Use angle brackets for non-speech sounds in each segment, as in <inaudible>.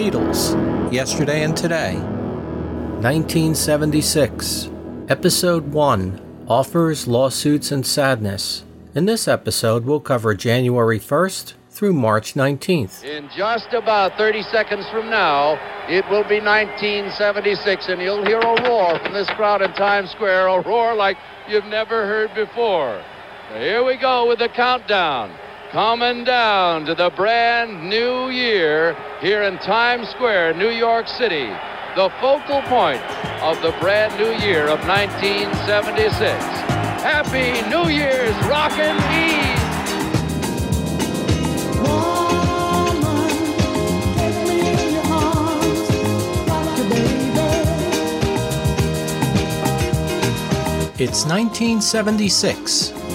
Beatles, Yesterday and Today. 1976. Episode 1 Offers, Lawsuits, and Sadness. In this episode, we'll cover January 1st through March 19th. In just about 30 seconds from now, it will be 1976, and you'll hear a roar from this crowd in Times Square, a roar like you've never heard before. Here we go with the countdown. Coming down to the brand new year here in Times Square, New York City, the focal point of the brand new year of 1976. Happy New Year's Rockin' Eve! It's 1976.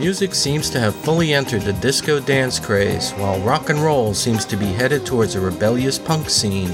Music seems to have fully entered the disco dance craze, while rock and roll seems to be headed towards a rebellious punk scene.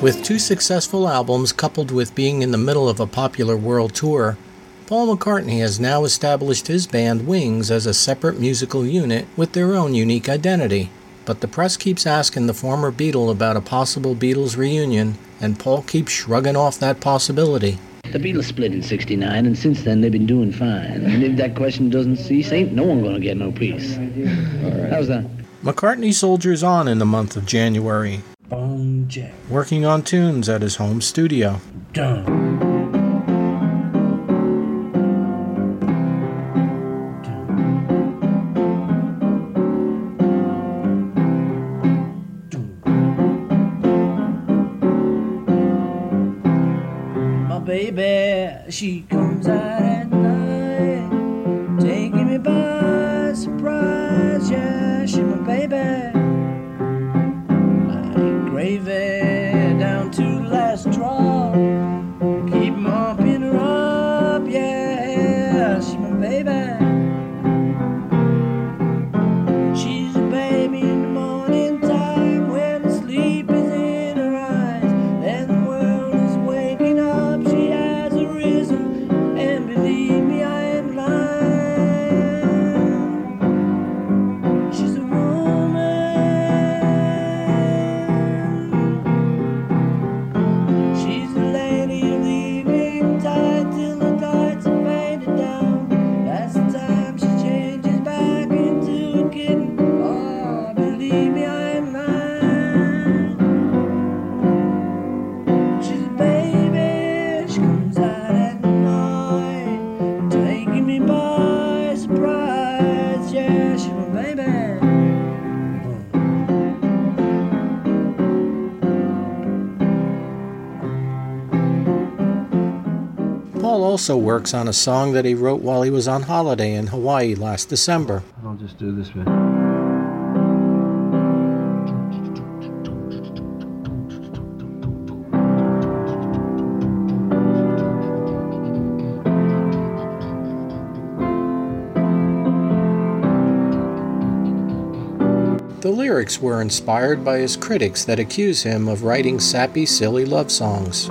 With two successful albums coupled with being in the middle of a popular world tour, Paul McCartney has now established his band Wings as a separate musical unit with their own unique identity. But the press keeps asking the former Beatle about a possible Beatles reunion, and Paul keeps shrugging off that possibility. The Beatles split in 69, and since then they've been doing fine. And if that question doesn't cease, ain't no one gonna get no peace. How's that? McCartney soldiers on in the month of January, Bone Jack. working on tunes at his home studio. Done. Works on a song that he wrote while he was on holiday in Hawaii last December. I'll just do this bit. The lyrics were inspired by his critics that accuse him of writing sappy, silly love songs.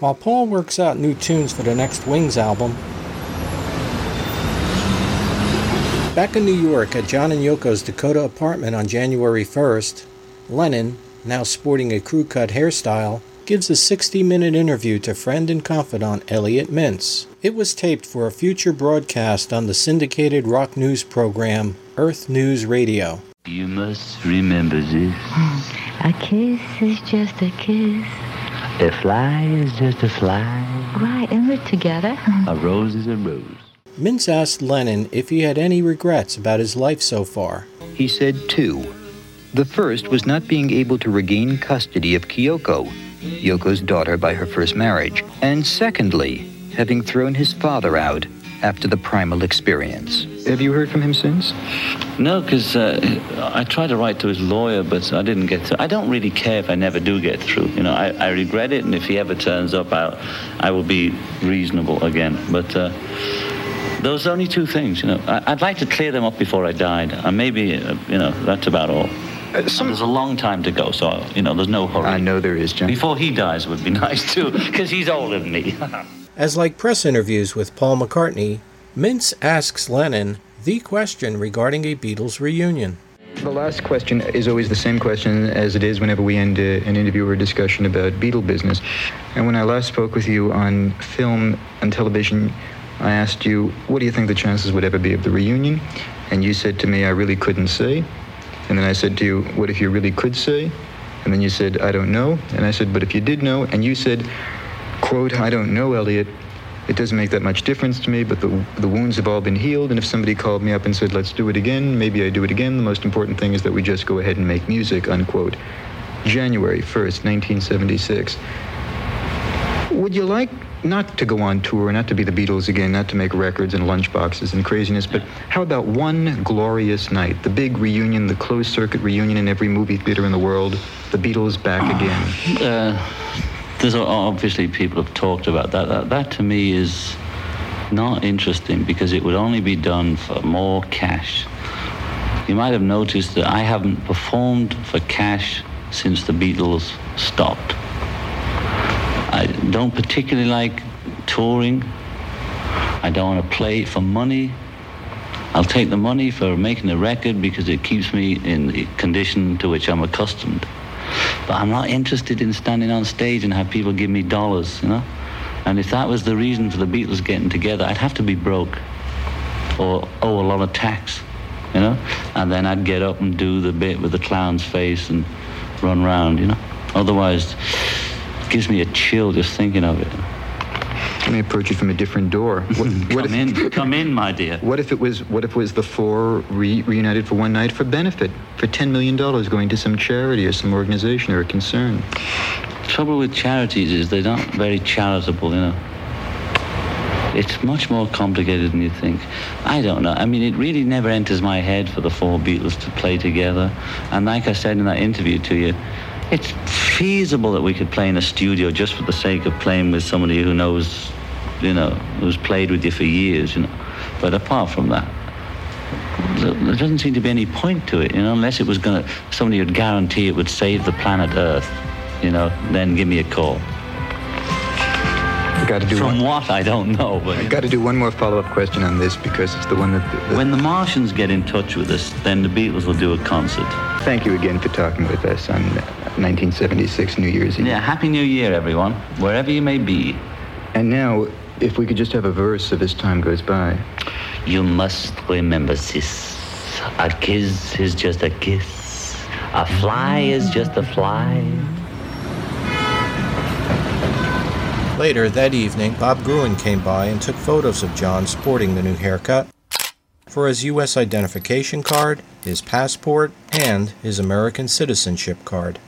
While Paul works out new tunes for the next Wings album, back in New York at John and Yoko's Dakota apartment on January 1st, Lennon, now sporting a crew cut hairstyle, gives a 60 minute interview to friend and confidant Elliot Mintz. It was taped for a future broadcast on the syndicated rock news program Earth News Radio. You must remember this. A kiss is just a kiss. A fly is just a fly. Right, and we're together. A rose is a rose. Mintz asked Lennon if he had any regrets about his life so far. He said two. The first was not being able to regain custody of Kyoko, Yoko's daughter by her first marriage, and secondly, having thrown his father out after the primal experience. Have you heard from him since? No, because uh, I tried to write to his lawyer, but I didn't get through. I don't really care if I never do get through. You know, I, I regret it, and if he ever turns up, I'll, I will be reasonable again. But uh, those are only two things. You know, I, I'd like to clear them up before I died, and maybe uh, you know that's about all. Uh, some- there's a long time to go, so you know, there's no hurry. I know there is, John. Before he dies would be <laughs> nice too, because he's older than me. <laughs> As like press interviews with Paul McCartney, Mintz asks Lennon the question regarding a Beatles reunion. The last question is always the same question as it is whenever we end uh, an interview or discussion about Beatle business. And when I last spoke with you on film and television, I asked you, what do you think the chances would ever be of the reunion? And you said to me, I really couldn't say. And then I said to you, what if you really could say? And then you said, I don't know. And I said, but if you did know, and you said, quote, I don't know, Elliot. It doesn't make that much difference to me, but the, the wounds have all been healed. And if somebody called me up and said, let's do it again, maybe I do it again. The most important thing is that we just go ahead and make music, unquote. January 1st, 1976. Would you like not to go on tour, not to be the Beatles again, not to make records and lunchboxes and craziness, but how about one glorious night, the big reunion, the closed circuit reunion in every movie theater in the world, the Beatles back again? uh, there's obviously people have talked about that. that. That to me is not interesting because it would only be done for more cash. You might have noticed that I haven't performed for cash since the Beatles stopped. I don't particularly like touring. I don't want to play for money. I'll take the money for making a record because it keeps me in the condition to which I'm accustomed. But I'm not interested in standing on stage and have people give me dollars, you know? And if that was the reason for the Beatles getting together, I'd have to be broke or owe a lot of tax, you know? And then I'd get up and do the bit with the clown's face and run round, you know? Otherwise, it gives me a chill just thinking of it. Let me approach you from a different door. <laughs> What, what Come if, in, <laughs> come in, my dear. What if it was? What if it was the four re- reunited for one night for benefit, for ten million dollars going to some charity or some organization or a concern? trouble with charities is they're not very charitable, you know. It's much more complicated than you think. I don't know. I mean, it really never enters my head for the four Beatles to play together. And like I said in that interview to you, it's feasible that we could play in a studio just for the sake of playing with somebody who knows, you know, who's played with you for years, you know. But apart from that, there doesn't seem to be any point to it, you know, unless it was going to, somebody would guarantee it would save the planet Earth, you know, then give me a call. Got to do From one. what, I don't know, but... I got to do one more follow-up question on this because it's the one that. that- When the Martians get in touch with us, then the Beatles will do a concert. Thank you again for talking with us on 1976 New Year's Eve. Yeah, Happy New Year, everyone, wherever you may be. And now, if we could just have a verse of as time goes by. You must remember this. A kiss is just a kiss. A fly is just a fly. Later that evening, Bob Gruen came by and took photos of John sporting the new haircut for his U.S. identification card, his passport, and his American citizenship card.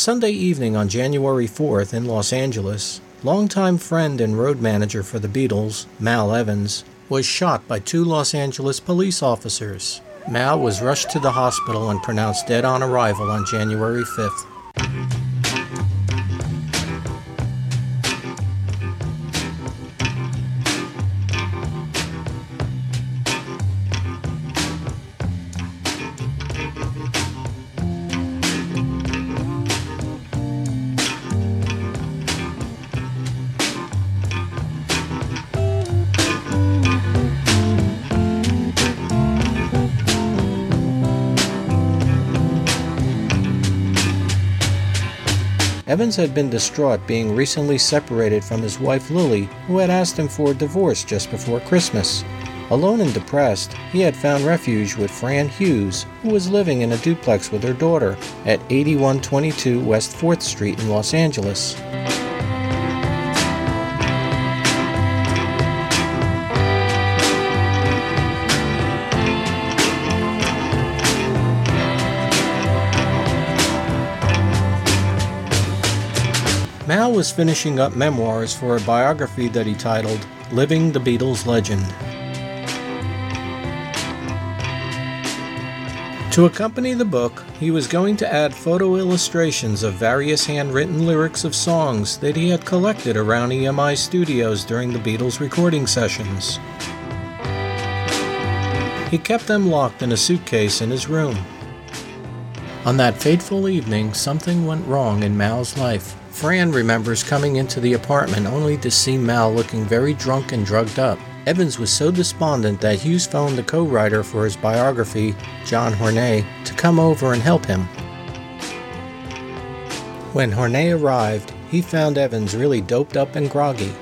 Sunday evening on January 4th in Los Angeles, longtime friend and road manager for the Beatles, Mal Evans, was shot by two Los Angeles police officers. Mal was rushed to the hospital and pronounced dead on arrival on January 5th. Evans had been distraught being recently separated from his wife Lily, who had asked him for a divorce just before Christmas. Alone and depressed, he had found refuge with Fran Hughes, who was living in a duplex with her daughter at 8122 West 4th Street in Los Angeles. Was finishing up memoirs for a biography that he titled Living the Beatles Legend. To accompany the book, he was going to add photo illustrations of various handwritten lyrics of songs that he had collected around EMI studios during the Beatles recording sessions. He kept them locked in a suitcase in his room. On that fateful evening, something went wrong in Mal's life. Fran remembers coming into the apartment only to see Mal looking very drunk and drugged up. Evans was so despondent that Hughes phoned the co writer for his biography, John Horney, to come over and help him. When Horney arrived, he found Evans really doped up and groggy.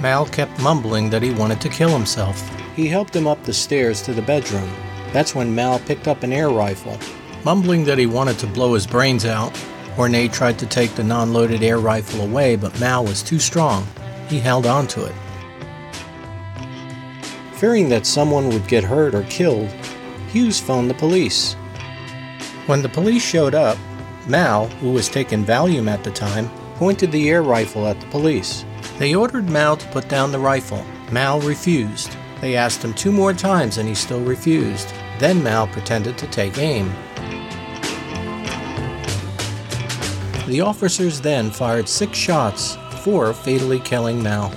Mal kept mumbling that he wanted to kill himself. He helped him up the stairs to the bedroom. That's when Mal picked up an air rifle. Mumbling that he wanted to blow his brains out, Horney tried to take the non loaded air rifle away, but Mal was too strong. He held on to it. Fearing that someone would get hurt or killed, Hughes phoned the police. When the police showed up, Mal, who was taking Valium at the time, pointed the air rifle at the police. They ordered Mal to put down the rifle. Mal refused. They asked him two more times and he still refused. Then Mal pretended to take aim. The officers then fired six shots, four fatally killing Mal.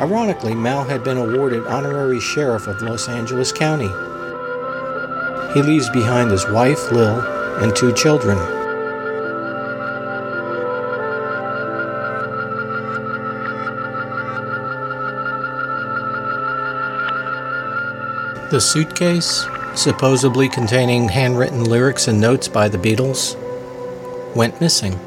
Ironically, Mal had been awarded honorary sheriff of Los Angeles County. He leaves behind his wife, Lil, and two children. The suitcase, supposedly containing handwritten lyrics and notes by the Beatles, went missing.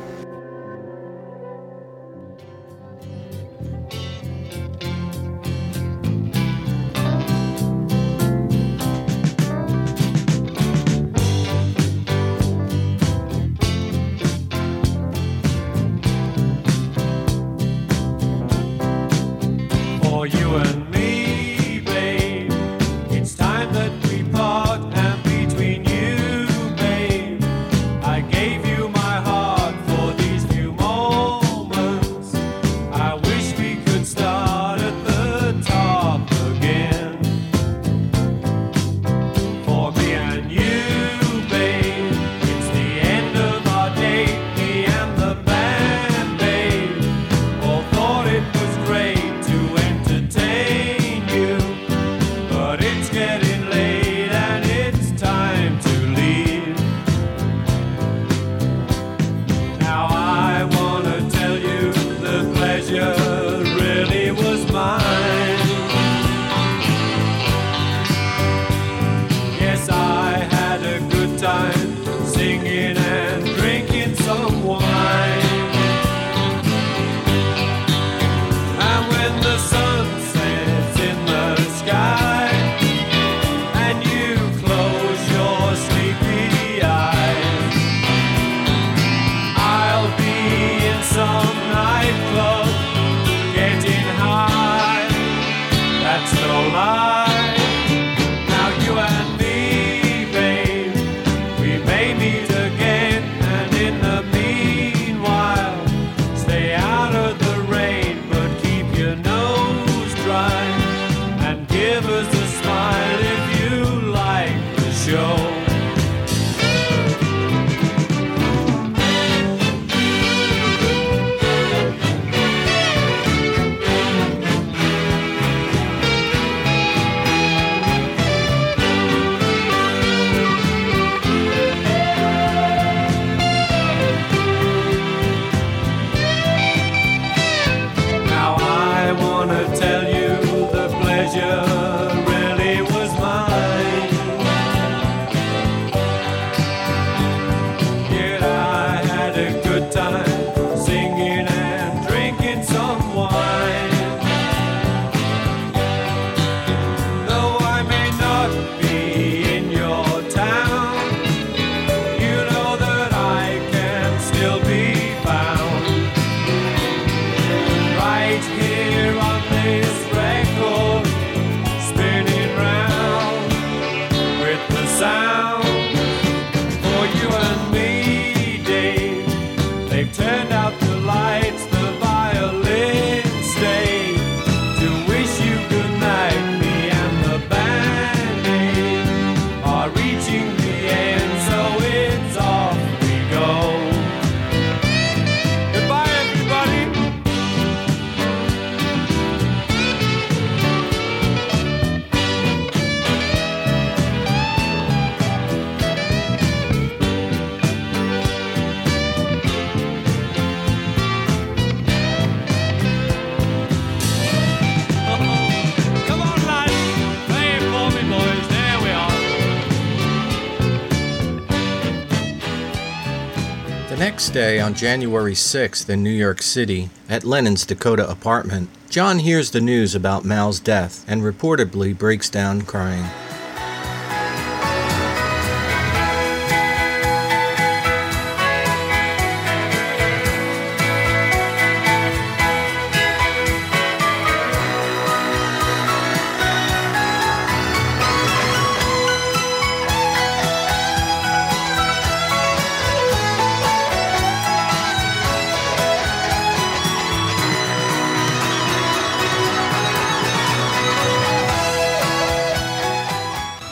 Day, on January 6th in New York City, at Lennon's Dakota apartment, John hears the news about Mal's death and reportedly breaks down crying.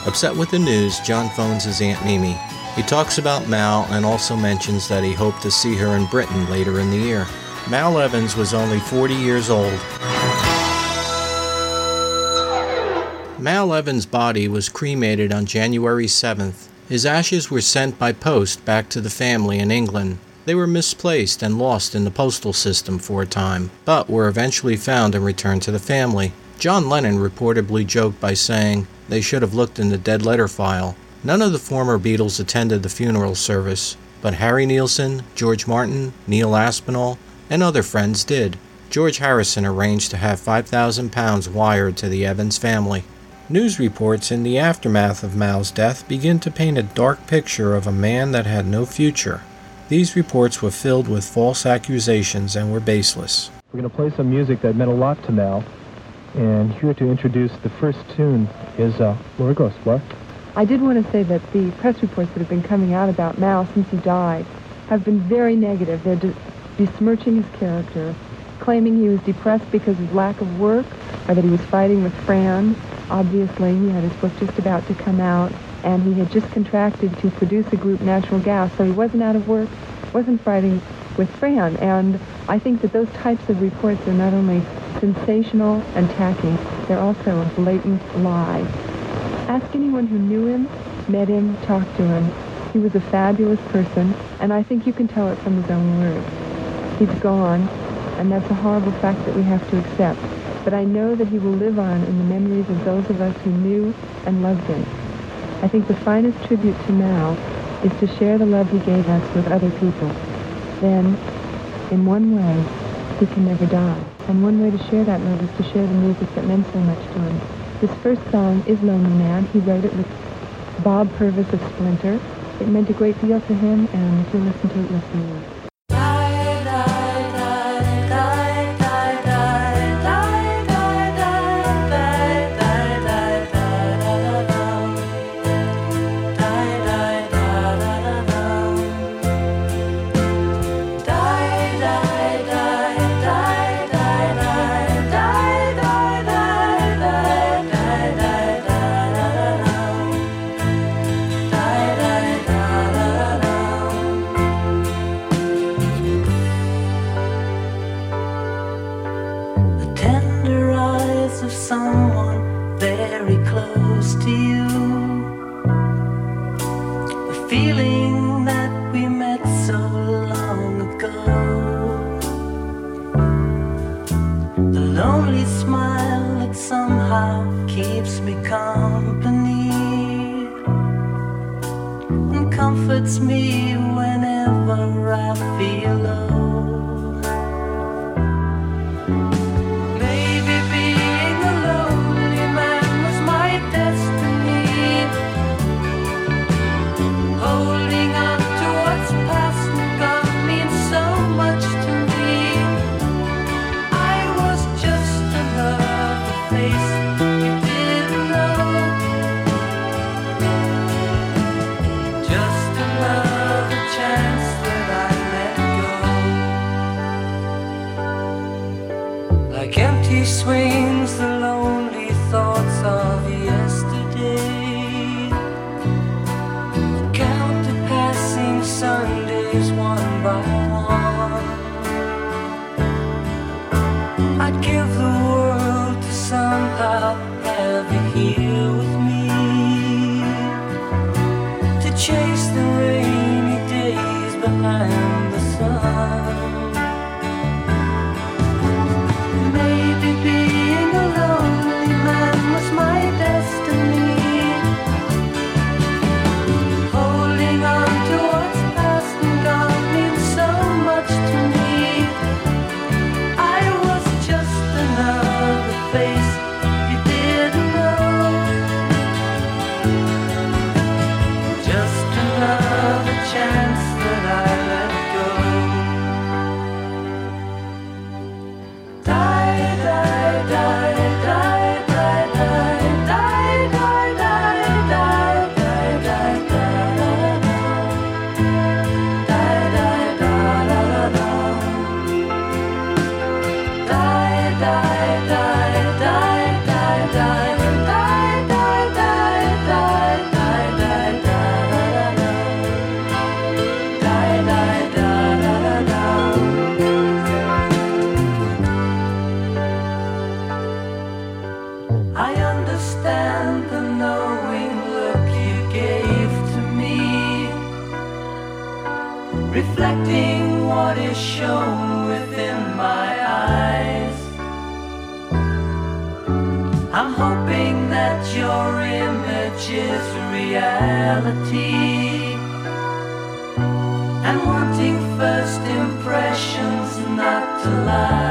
Upset with the news, John phones his Aunt Mimi. He talks about Mal and also mentions that he hoped to see her in Britain later in the year. Mal Evans was only 40 years old. Mal Evans' body was cremated on January 7th. His ashes were sent by post back to the family in England. They were misplaced and lost in the postal system for a time, but were eventually found and returned to the family. John Lennon reportedly joked by saying, they should have looked in the dead letter file. None of the former Beatles attended the funeral service, but Harry Nilsson, George Martin, Neil Aspinall, and other friends did. George Harrison arranged to have 5,000 pounds wired to the Evans family. News reports in the aftermath of Mal's death begin to paint a dark picture of a man that had no future. These reports were filled with false accusations and were baseless. We're going to play some music that meant a lot to Mal. And here to introduce the first tune is uh, Laura? I did want to say that the press reports that have been coming out about Mal since he died have been very negative. They're besmirching his character, claiming he was depressed because of lack of work or that he was fighting with Fran. Obviously, he had his book just about to come out, and he had just contracted to produce a group, Natural Gas, so he wasn't out of work, wasn't fighting with Fran. And I think that those types of reports are not only sensational and tacky, they're also a blatant lie. Ask anyone who knew him, met him, talked to him. He was a fabulous person, and I think you can tell it from his own words. He's gone, and that's a horrible fact that we have to accept. But I know that he will live on in the memories of those of us who knew and loved him. I think the finest tribute to Mal is to share the love he gave us with other people. Then, in one way, he can never die. And one way to share that love is to share the music that meant so much to him. This first song is Lonely Man. He wrote it with Bob Purvis of Splinter. It meant a great deal to him, and if you listen to it, you'll see why. Reality. And wanting first impressions not to lie.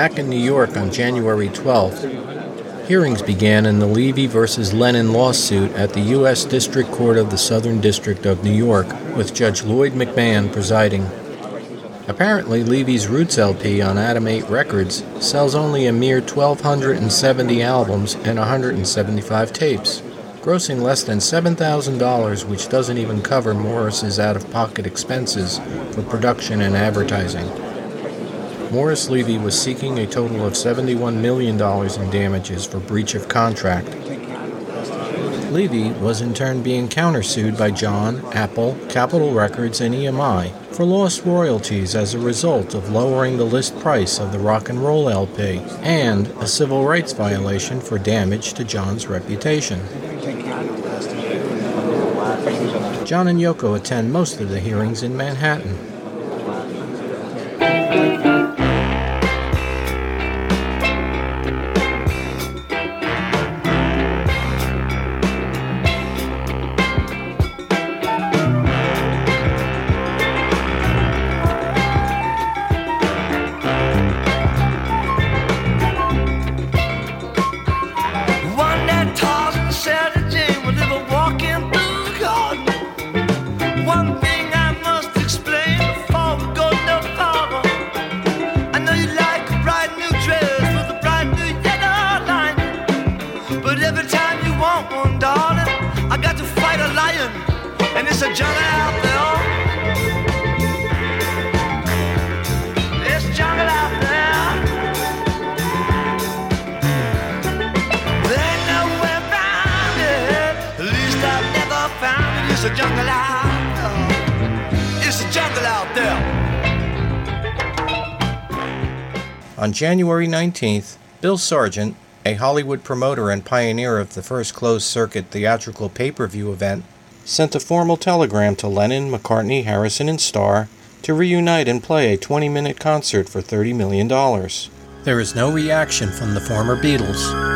Back in New York on January 12th, hearings began in the Levy versus Lennon lawsuit at the U.S. District Court of the Southern District of New York, with Judge Lloyd MacMahon presiding. Apparently, Levy's Roots LP on Adam 8 Records sells only a mere 1,270 albums and 175 tapes, grossing less than $7,000, which doesn't even cover Morris's out of pocket expenses for production and advertising. Morris Levy was seeking a total of $71 million in damages for breach of contract. Levy was in turn being countersued by John, Apple, Capitol Records, and EMI for lost royalties as a result of lowering the list price of the rock and roll LP, and a civil rights violation for damage to John's reputation. John and Yoko attend most of the hearings in Manhattan. January 19th, Bill Sargent, a Hollywood promoter and pioneer of the first closed circuit theatrical pay per view event, sent a formal telegram to Lennon, McCartney, Harrison, and Starr to reunite and play a 20 minute concert for $30 million. There is no reaction from the former Beatles.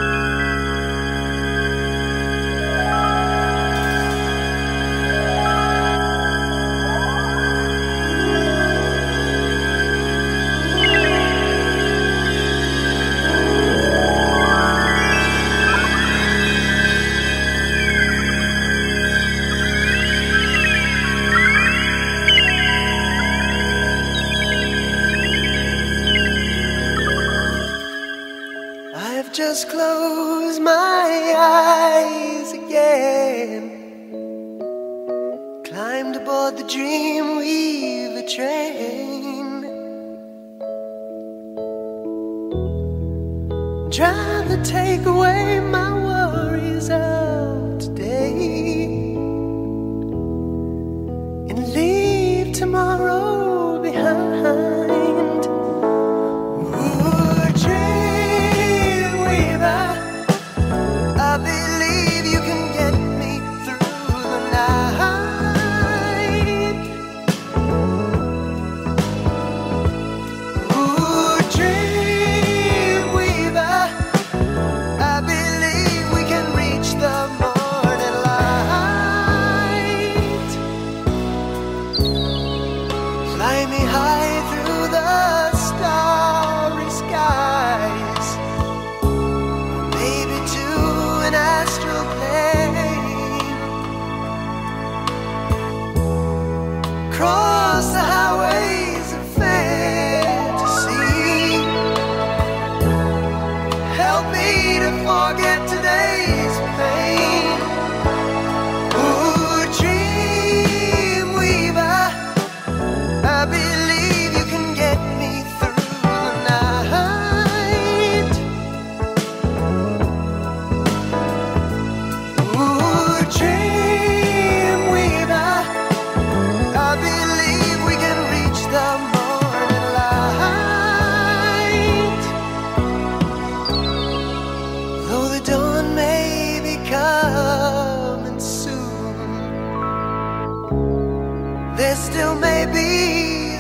Still may be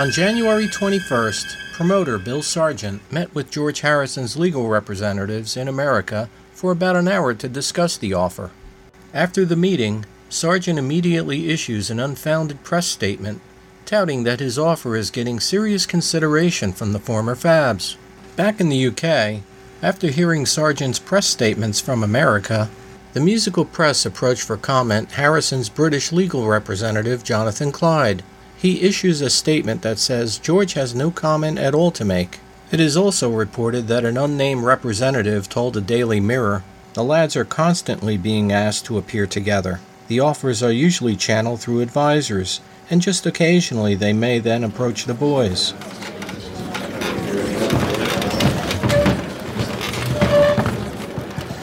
On January 21st, promoter Bill Sargent met with George Harrison's legal representatives in America for about an hour to discuss the offer. After the meeting, Sargent immediately issues an unfounded press statement touting that his offer is getting serious consideration from the former Fabs. Back in the UK, after hearing Sargent's press statements from America, the musical press approached for comment Harrison's British legal representative, Jonathan Clyde. He issues a statement that says George has no comment at all to make. It is also reported that an unnamed representative told the Daily Mirror the lads are constantly being asked to appear together. The offers are usually channeled through advisors, and just occasionally they may then approach the boys.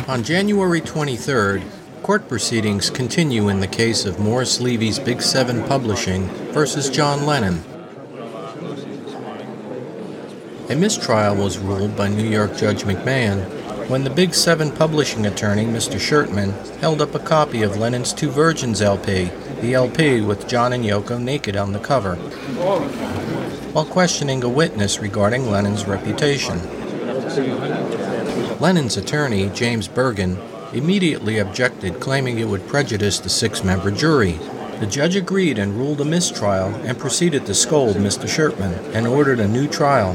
On January 23rd, court proceedings continue in the case of Morris Levy's Big Seven Publishing versus John Lennon. A mistrial was ruled by New York Judge MacMahon when the Big Seven publishing attorney, Mr. Shirtman, held up a copy of Lennon's Two Virgins LP, the LP with John and Yoko naked on the cover, while questioning a witness regarding Lennon's reputation. Lennon's attorney, James Bergen, immediately objected, claiming it would prejudice the six member jury. The judge agreed and ruled a mistrial and proceeded to scold Mr. Shertman and ordered a new trial.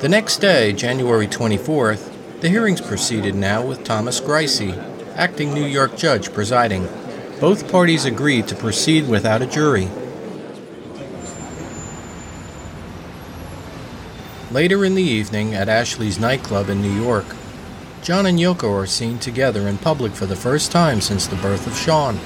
The next day, January 24th, the hearings proceeded now with Thomas Griesa, acting New York judge, presiding. Both parties agreed to proceed without a jury. Later in the evening, at Ashley's nightclub in New York, John and Yoko are seen together in public for the first time since the birth of Sean.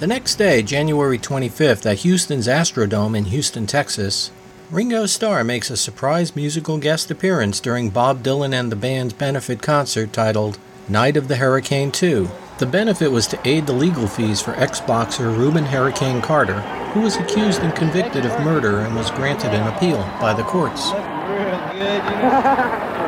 The next day, January 25th, at Houston's Astrodome in Houston, Texas, Ringo Starr makes a surprise musical guest appearance during Bob Dylan and the band's benefit concert titled Night of the Hurricane 2. The benefit was to aid the legal fees for ex boxer Rubin Hurricane Carter, who was accused and convicted of murder and was granted an appeal by the courts. <laughs>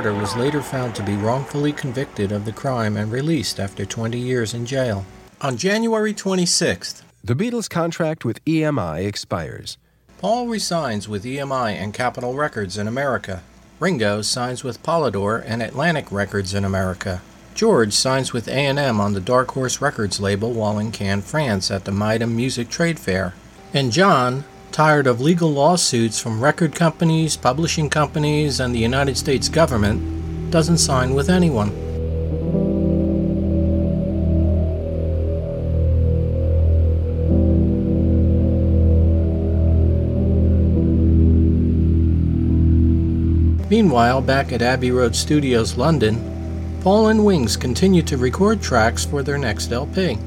Carter was later found to be wrongfully convicted of the crime and released after 20 years in jail. On January 26th, The Beatles' contract with EMI expires. Paul resigns with EMI and Capitol Records in America. Ringo signs with Polydor and Atlantic Records in America. George signs with A&M on the Dark Horse Records label while in Cannes, France at the MIDEM Music Trade Fair. And John, tired of legal lawsuits from record companies, publishing companies, and the United States government, doesn't sign with anyone. Meanwhile, back at Abbey Road Studios, London, Paul and Wings continue to record tracks for their next LP.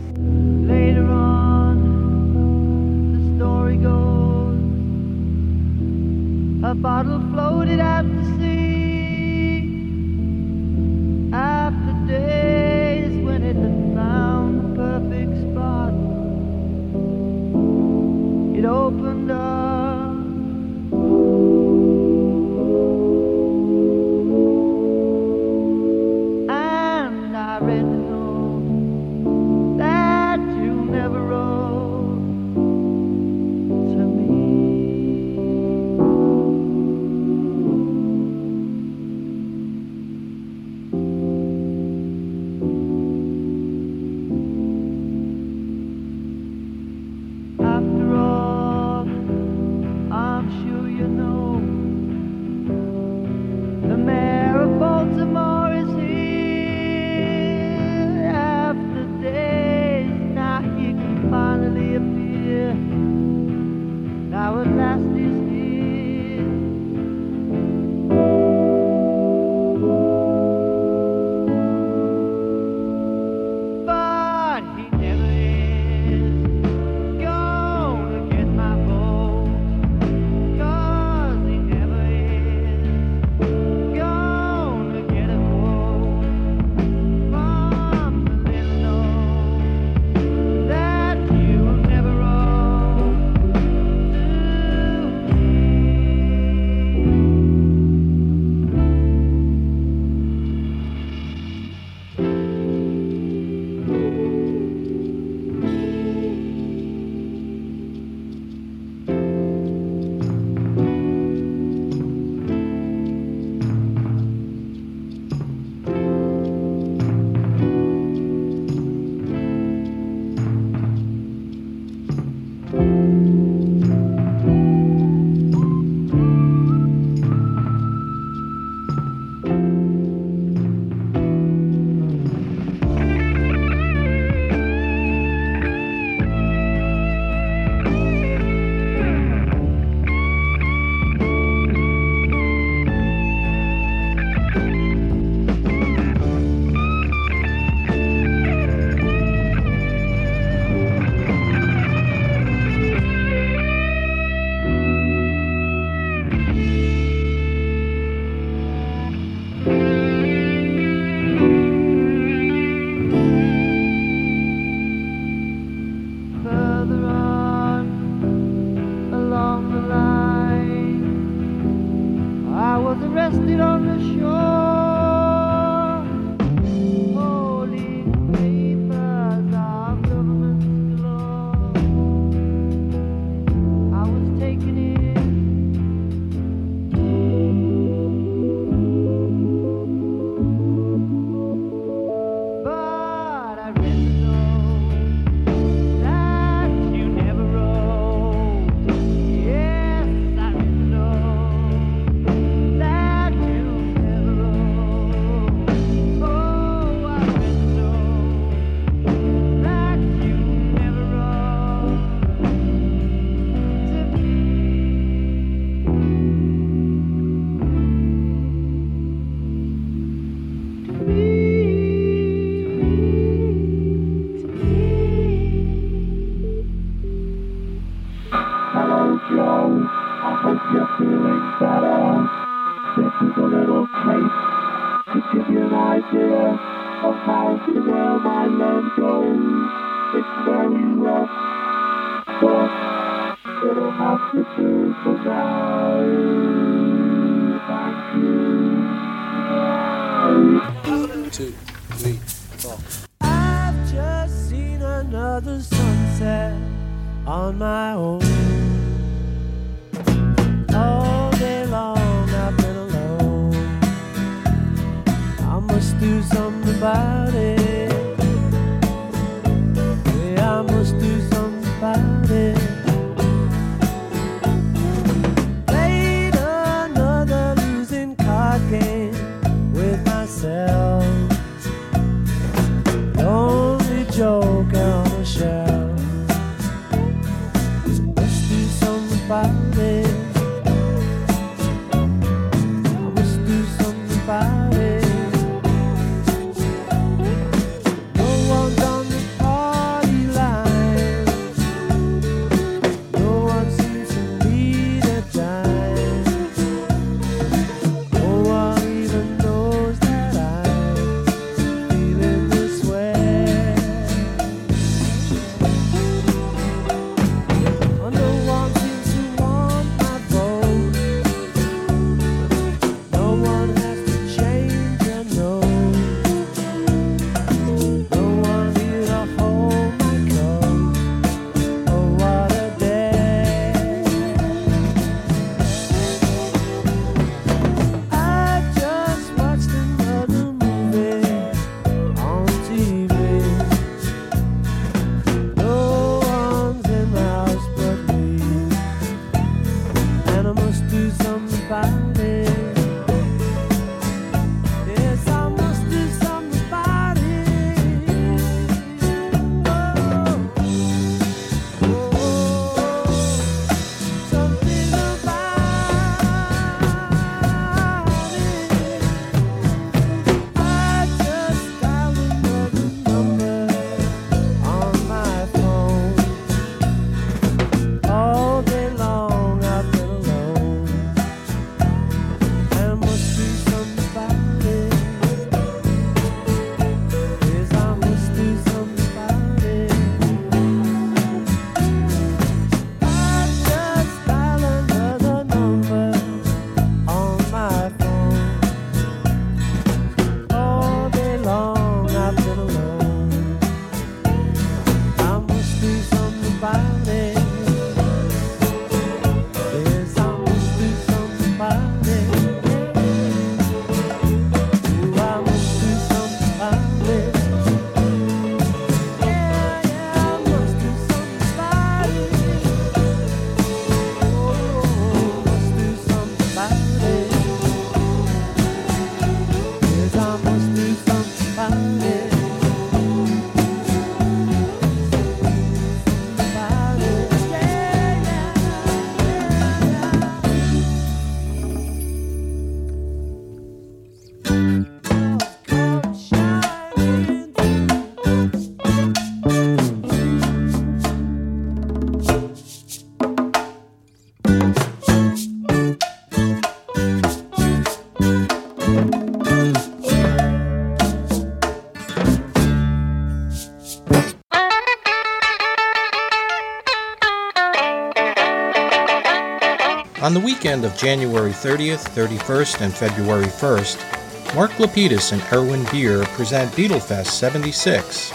On the weekend of January 30th, 31st, and February 1st, Mark Lapidus and Erwin Beer present Beatlefest 76.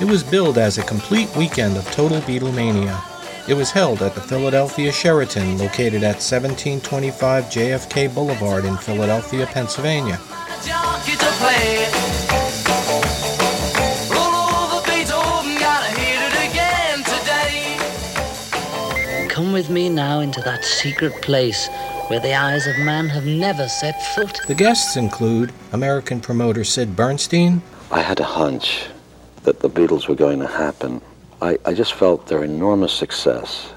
It was billed as a complete weekend of total Beatlemania. It was held at the Philadelphia Sheraton, located at 1725 JFK Boulevard in Philadelphia, Pennsylvania. Come with me now into that secret place where the eyes of man have never set foot. The guests include American promoter Sid Bernstein, I had a hunch that the Beatles were going to happen. I, I just felt their enormous success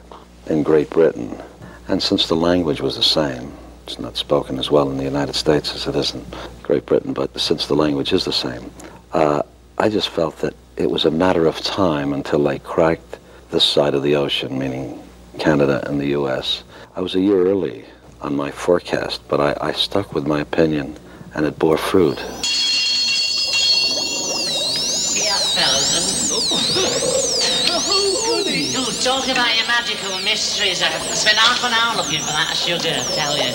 in Great Britain. And since the language was the same, it's not spoken as well in the United States as it is in Great Britain, but since the language is the same, uh, I just felt that it was a matter of time until they cracked this side of the ocean, meaning Canada and the U.S. I was a year early on my forecast, but I, I stuck with my opinion, and it bore fruit. Yeah, fellas. Oh, goody. talk about your magical mysteries. I spent half an hour looking for that sugar, I tell you.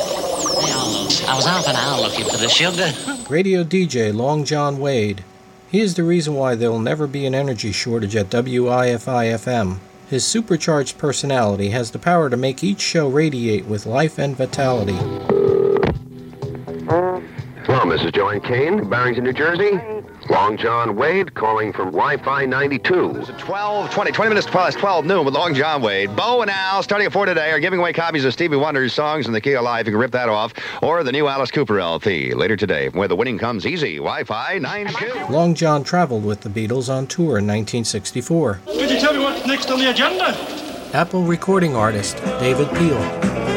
They all look. I was half an hour looking for the sugar. <laughs> Radio DJ Long John Wade. He is the reason why there will never be an energy shortage at WIFI FM. His supercharged personality has the power to make each show radiate with life and vitality. Hello, Mrs. Joanne Kane, Barrington, New Jersey. Long John Wade calling from Wi-Fi 92. 12, 20, 20 minutes past 12 noon with Long John Wade. Bo and Al, starting at 4 today, are giving away copies of Stevie Wonder's songs in the key of life. You can rip that off. Or the new Alice Cooper LP later today, where the winning comes easy. Wi-Fi 92. Long John traveled with the Beatles on tour in 1964. Could you tell me what's next on the agenda? Apple recording artist David Peel.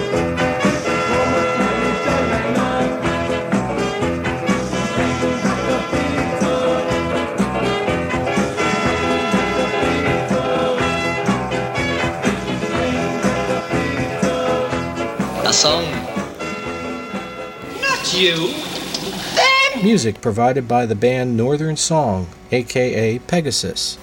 A song. Not you. Music provided by the band Northern Song, aka Pegasus.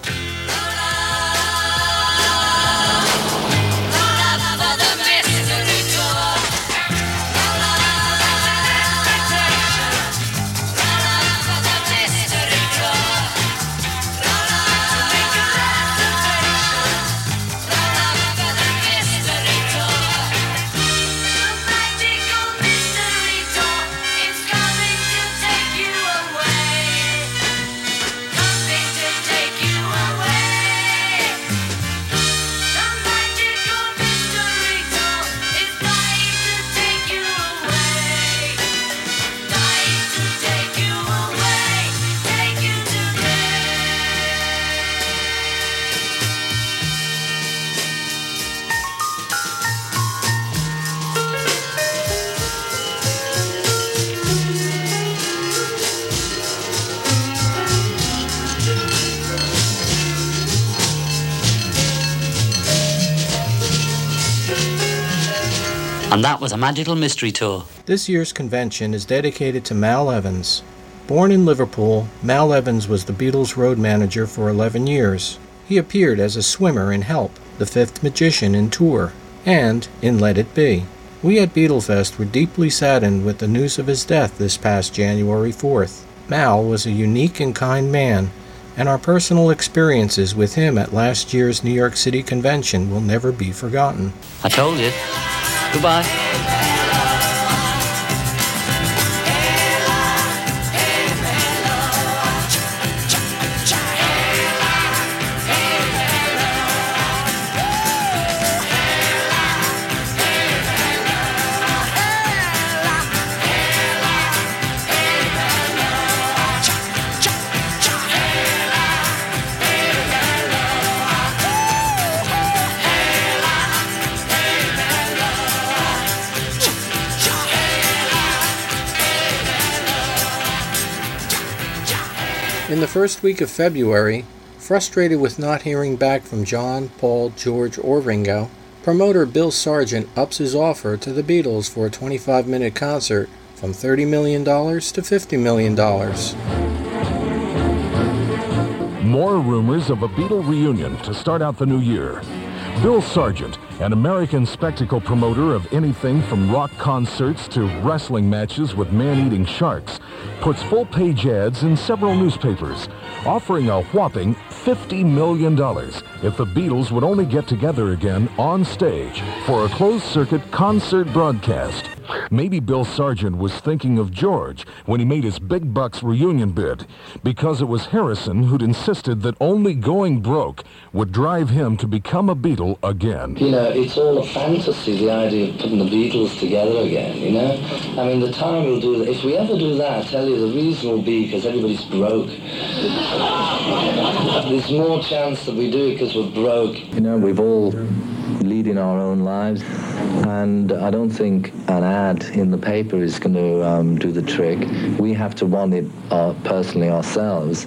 That was a magical mystery tour. This year's convention is dedicated to Mal Evans. Born in Liverpool, Mal Evans was the Beatles' road manager for 11 years. He appeared as a swimmer in Help, The Fifth Magician in Tour, and in Let It Be. We at Beatlefest were deeply saddened with the news of his death this past January 4th. Mal was a unique and kind man, and our personal experiences with him at last year's New York City convention will never be forgotten. I told you. Goodbye. First week of February, frustrated with not hearing back from John, Paul, George, or Ringo, promoter Bill Sargent ups his offer to the Beatles for a 25 minute concert from $30 million to $50 million. More rumors of a Beatle reunion to start out the new year. Bill Sargent, an American spectacle promoter of anything from rock concerts to wrestling matches with man-eating sharks, puts full-page ads in several newspapers, offering a whopping $50 million if the Beatles would only get together again on stage for a closed-circuit concert broadcast. Maybe Bill Sargent was thinking of George when he made his big bucks reunion bid, because it was Harrison who'd insisted that only going broke would drive him to become a Beatle again. You know, it's all a fantasy, the idea of putting the Beatles together again, you know? I mean, the time we'll do that, if we ever do that, I tell you, the reason will be because everybody's broke. There's more chance that we do it because we're broke. You know, we've all leading our own lives, and I don't think an ad in the paper is going to um, do the trick. We have to want it uh, personally ourselves,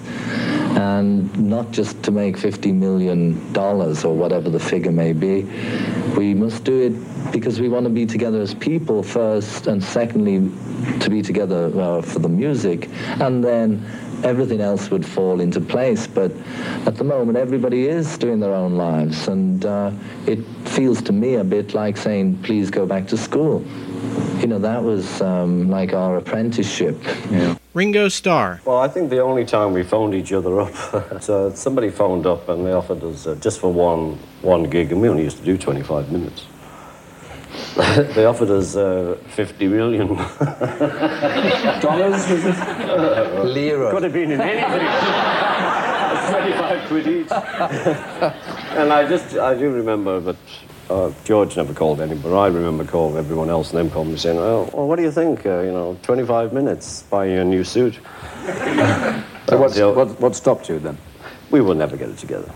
and not just to make $50 million or whatever the figure may be. We must do it because we want to be together as people first, and secondly, to be together uh, for the music, and then everything else would fall into place. But at the moment, everybody is doing their own lives, and uh, it feels to me a bit like saying, "Please go back to school." You know, that was um, like our apprenticeship. Yeah. Ringo Starr. Well, I think the only time we phoned each other up, <laughs> so somebody phoned up and they offered us uh, just for one one gig, and we only used to do 25 minutes. <laughs> they offered us uh, 50 million <laughs> dollars. Was it? Lira. Could have been in anything. 25 quid each. and I just, I do remember that uh, George never called anybody, I remember calling everyone else and them calling me saying, oh, well, what do you think? Uh, you know, 25 minutes, buying a new suit. <laughs> So what's, what, what stopped you then? We will never get it together.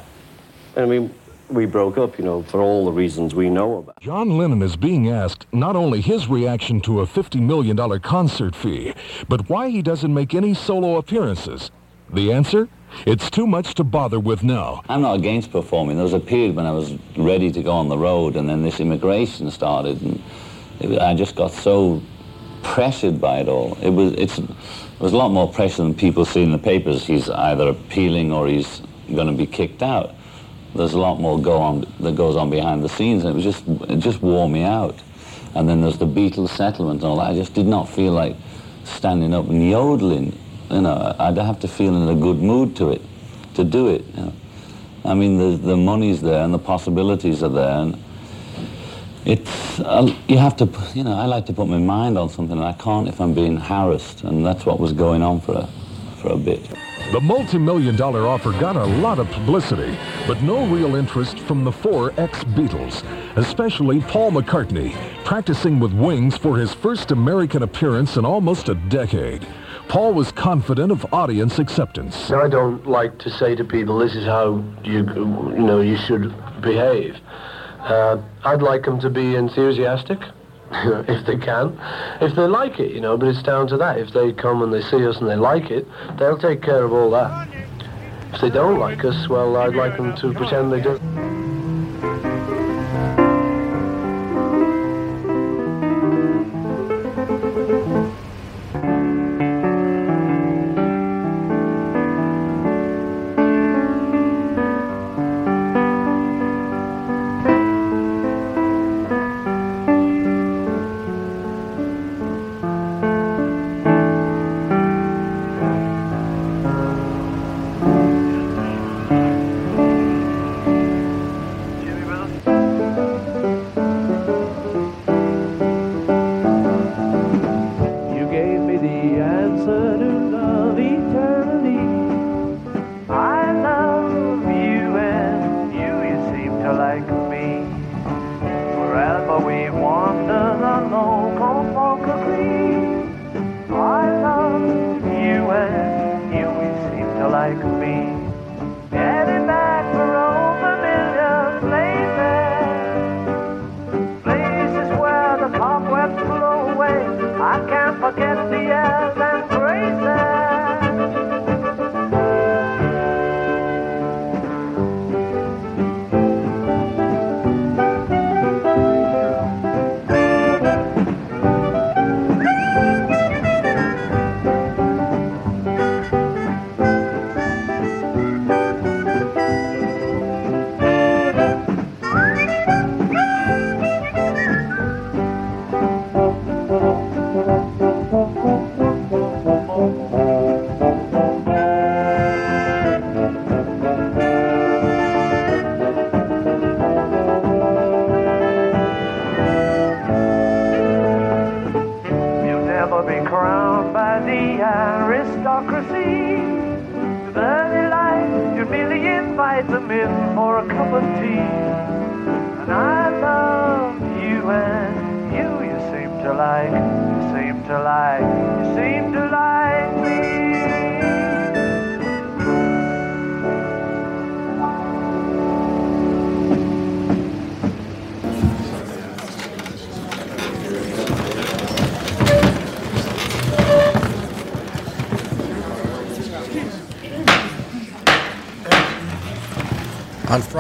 I mean, we broke up, you know, for all the reasons we know about. John Lennon is being asked not only his reaction to a $50 million concert fee, but why he doesn't make any solo appearances. The answer? It's too much to bother with now. I'm not against performing. There was a period when I was ready to go on the road, and then this immigration started, and it, I just got so pressured by it all. It was it's it was a lot more pressure than people see in the papers. He's either appealing or he's going to be kicked out. There's a lot more go on that goes on behind the scenes, and it was just it just wore me out. And then there's the Beatles settlement and all that. I just did not feel like standing up and yodeling you know, I'd have to feel in a good mood to it, to do it. You know. I mean, the the money's there and the possibilities are there, and it's uh, you have to, you know, I like to put my mind on something, and I can't if I'm being harassed, and that's what was going on for a for a bit. The multi-million dollar offer got a lot of publicity, but no real interest from the four ex-Beatles, especially Paul McCartney, practicing with Wings for his first American appearance in almost a decade. Paul was confident of audience acceptance. I don't like to say to people, this is how you, you know, you should behave. Uh, I'd like them to be enthusiastic, <laughs> if they can, if they like it, you know, but it's down to that. If they come and they see us and they like it, they'll take care of all that. If they don't like us, well, I'd like them to pretend they do.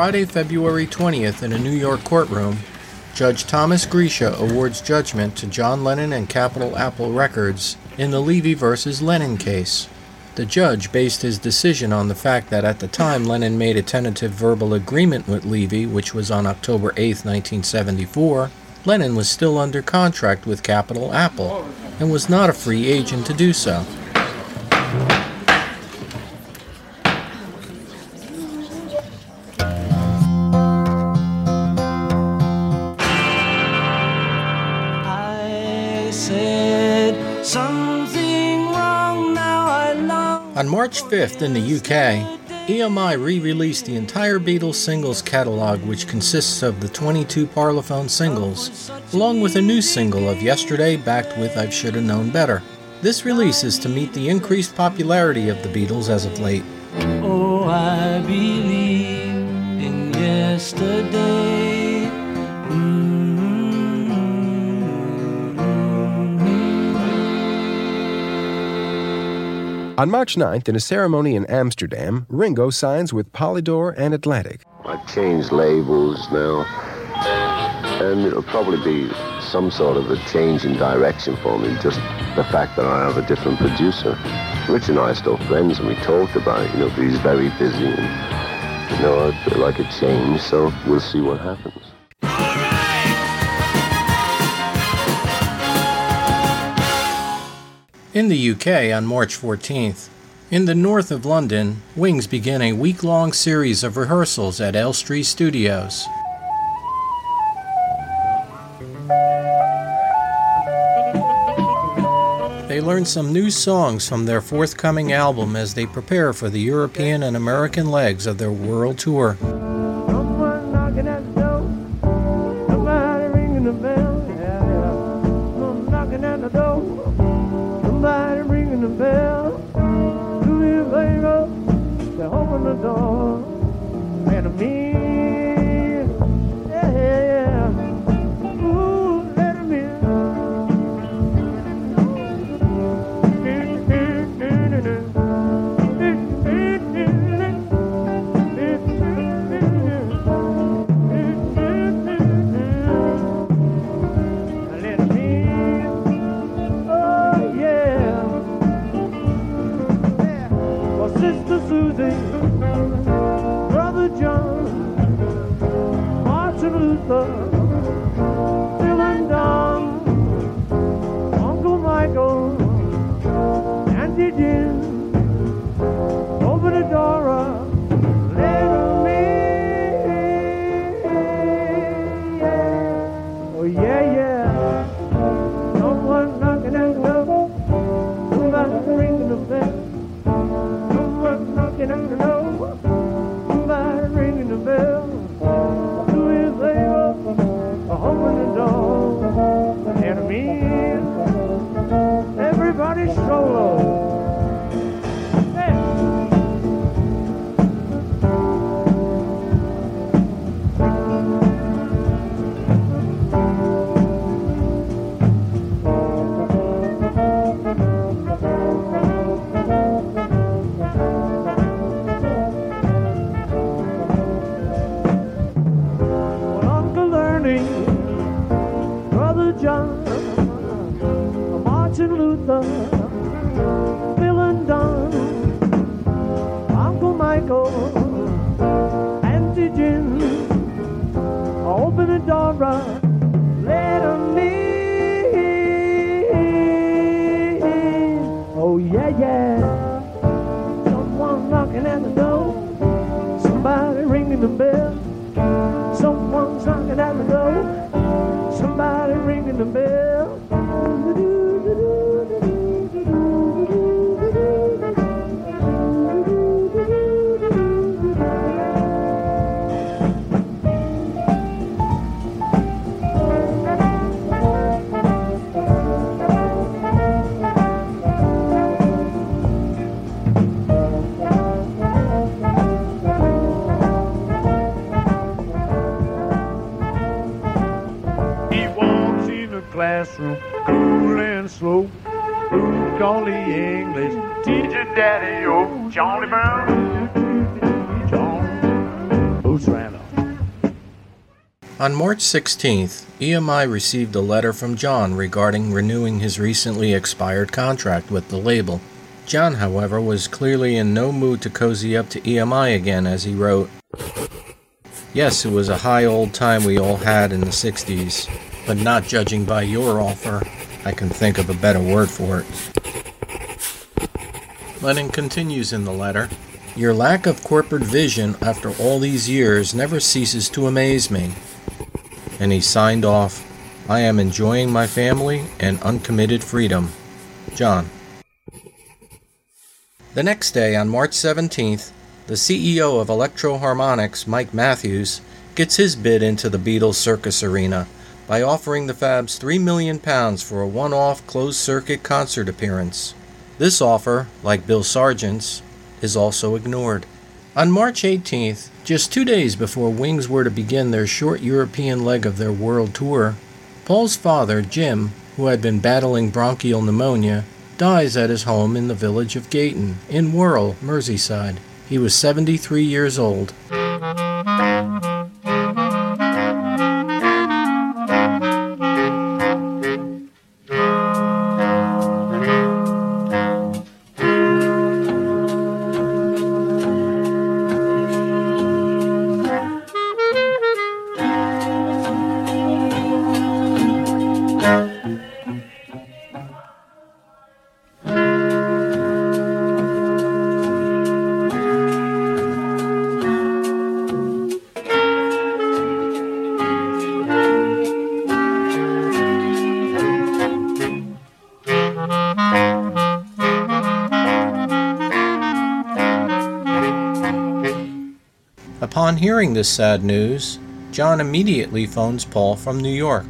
Friday, February 20th, in a New York courtroom, Judge Thomas Griesa awards judgment to John Lennon and Capitol Apple Records in the Levy versus Lennon case. The judge based his decision on the fact that at the time Lennon made a tentative verbal agreement with Levy, which was on October 8, 1974, Lennon was still under contract with Capitol Apple and was not a free agent to do so. March 5th in the UK, EMI re released the entire Beatles singles catalog, which consists of the 22 Parlophone singles, along with a new single of Yesterday backed with I've Shoulda Known Better. This release is to meet the increased popularity of the Beatles as of late. Oh, I believe in yesterday. Mm-hmm. On March 9th, in a ceremony in Amsterdam, Ringo signs with Polydor and Atlantic. I've changed labels now, and it'll probably be some sort of a change in direction for me, just the fact that I have a different producer. Rich and I are still friends, and we talked about it, you know, but he's very busy, and, you know, I'd feel like a change, so we'll see what happens. In the UK on March 14th, in the north of London, Wings began a week long series of rehearsals at Elstree Studios. They learn some new songs from their forthcoming album as they prepare for the European and American legs of their world tour. Bill and Uncle Michael, The English teacher, Daddy? Oh, Johnny Brown. On March 16th, EMI received a letter from John regarding renewing his recently expired contract with the label. John, however, was clearly in no mood to cozy up to EMI again as he wrote, Yes, it was a high old time we all had in the 60s, but not judging by your offer, I can think of a better word for it. Lennon continues in the letter Your lack of corporate vision after all these years never ceases to amaze me. And he signed off I am enjoying my family and uncommitted freedom. John. The next day, on March 17th, the CEO of Electro-Harmonix, Mike Matthews, gets his bid into the Beatles circus arena by offering the Fabs 3 million pounds for a one-off closed-circuit concert appearance. This offer, like Bill Sargent's, is also ignored. On March 18th, just two days before Wings were to begin their short European leg of their world tour, Paul's father, Jim, who had been battling bronchial pneumonia, dies at his home in the village of Gayton, in Wirral, Merseyside. He was 73 years old. Hearing this sad news, John immediately phones Paul from New York.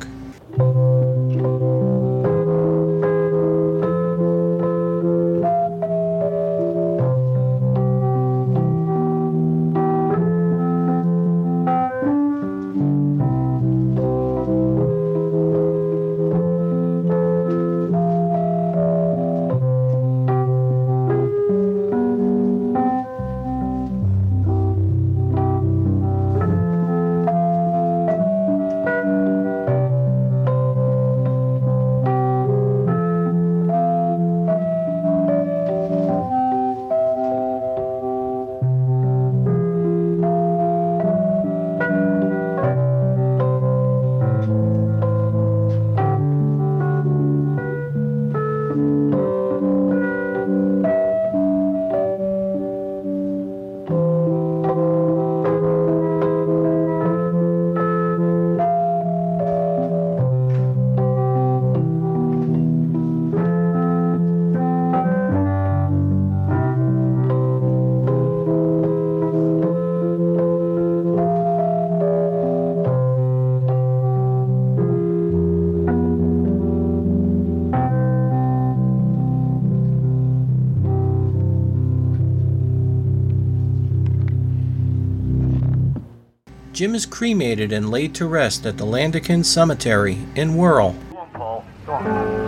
Is cremated and laid to rest at the Landican Cemetery in Wirral. That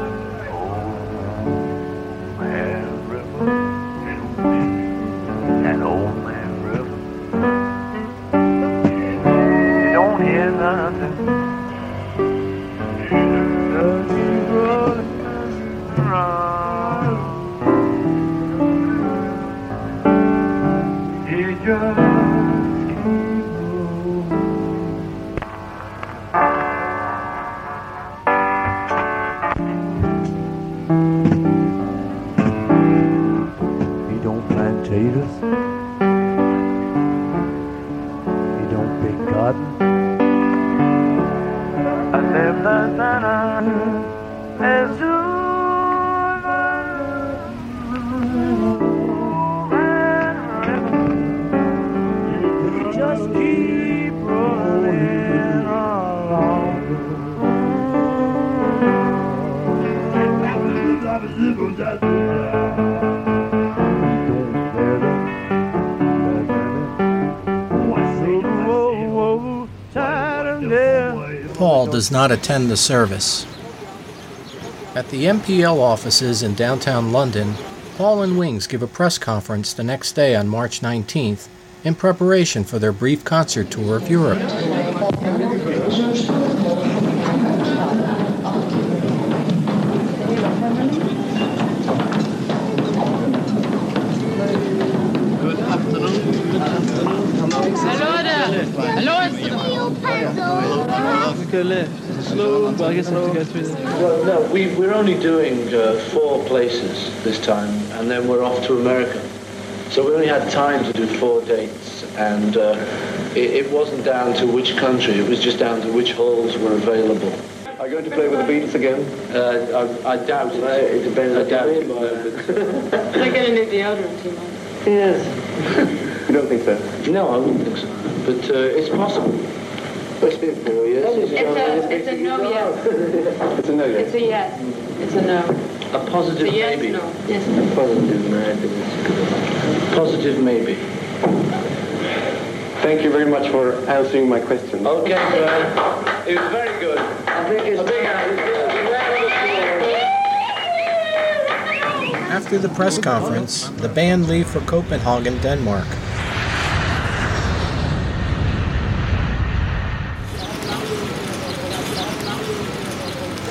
does not attend the service. At the MPL offices in downtown London, Paul and Wings give a press conference the next day on March 19th in preparation for their brief concert tour of Europe. Well, I guess I have to go through this. Well, no, we, we're only doing uh, four places this time, and then we're off to America. So we only had time to do four dates, and uh, it, it wasn't down to which country, it was just down to which halls were available. Are you going to play with the Beatles again? Uh, I, I doubt it. it depends. I doubt it. <laughs> They're going to need deodorant, you know. Yes. <laughs> You don't think so? No, I wouldn't think so. But uh, it's possible. It's been four years. It's a, it's a no yes. It's a no It's a yes. It's a no. A positive It's a yes, maybe. no. Yes. A positive maybe. Positive maybe. Thank you very much for answering my question. Okay, Graham. It was very good. I think it's big. After the press conference, the band leave for Copenhagen, Denmark.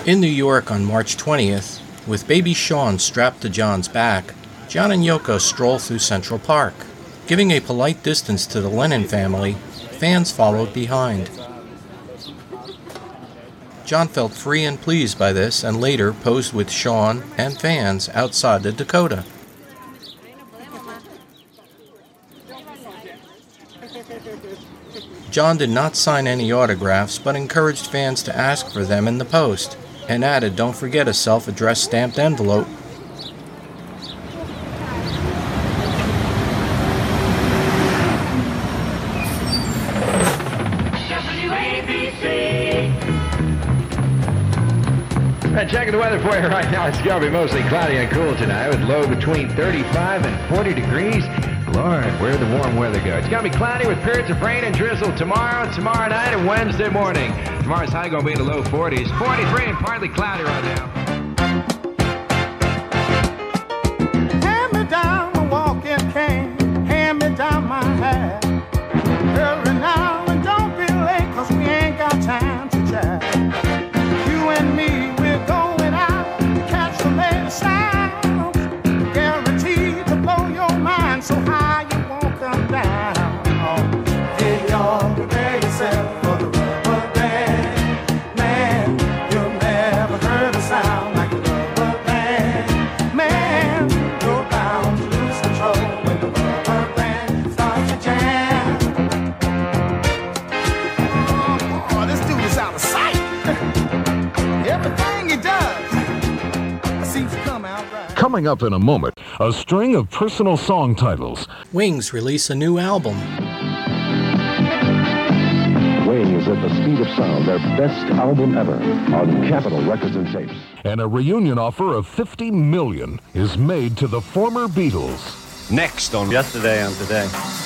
In New York on March 20th, with baby Sean strapped to John's back, John and Yoko stroll through Central Park. Giving a polite distance to the Lennon family, fans followed behind. John felt free and pleased by this and later posed with Sean and fans outside the Dakota. John did not sign any autographs but encouraged fans to ask for them in the post and added don't forget a self addressed stamped envelope. And checking the weather for you right now. It's going to be mostly cloudy and cool tonight with low between 35 and 40 degrees. Lord, where'd the warm weather go? It's going to be cloudy with periods of rain and drizzle tomorrow, tomorrow night, and Wednesday morning. Tomorrow's high going to be in the low 40s. 43 and partly cloudy right now. Coming up in a moment, a string of personal song titles. Wings release a new album. Wings at the speed of sound, their best album ever on Capitol Records and Tapes. And a reunion offer of 50 million is made to the former Beatles. Next on Yesterday and Today.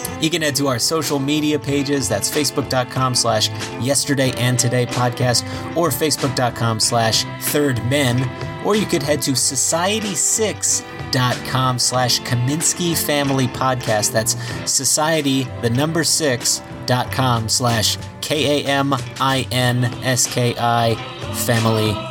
You can head to our social media pages. That's facebook.com slash yesterday and today podcast or facebook.com slash third men or you could head to society6.com slash Kaminsky Family Podcast. That's society, the number six, dot com slash K A M I N S K I Family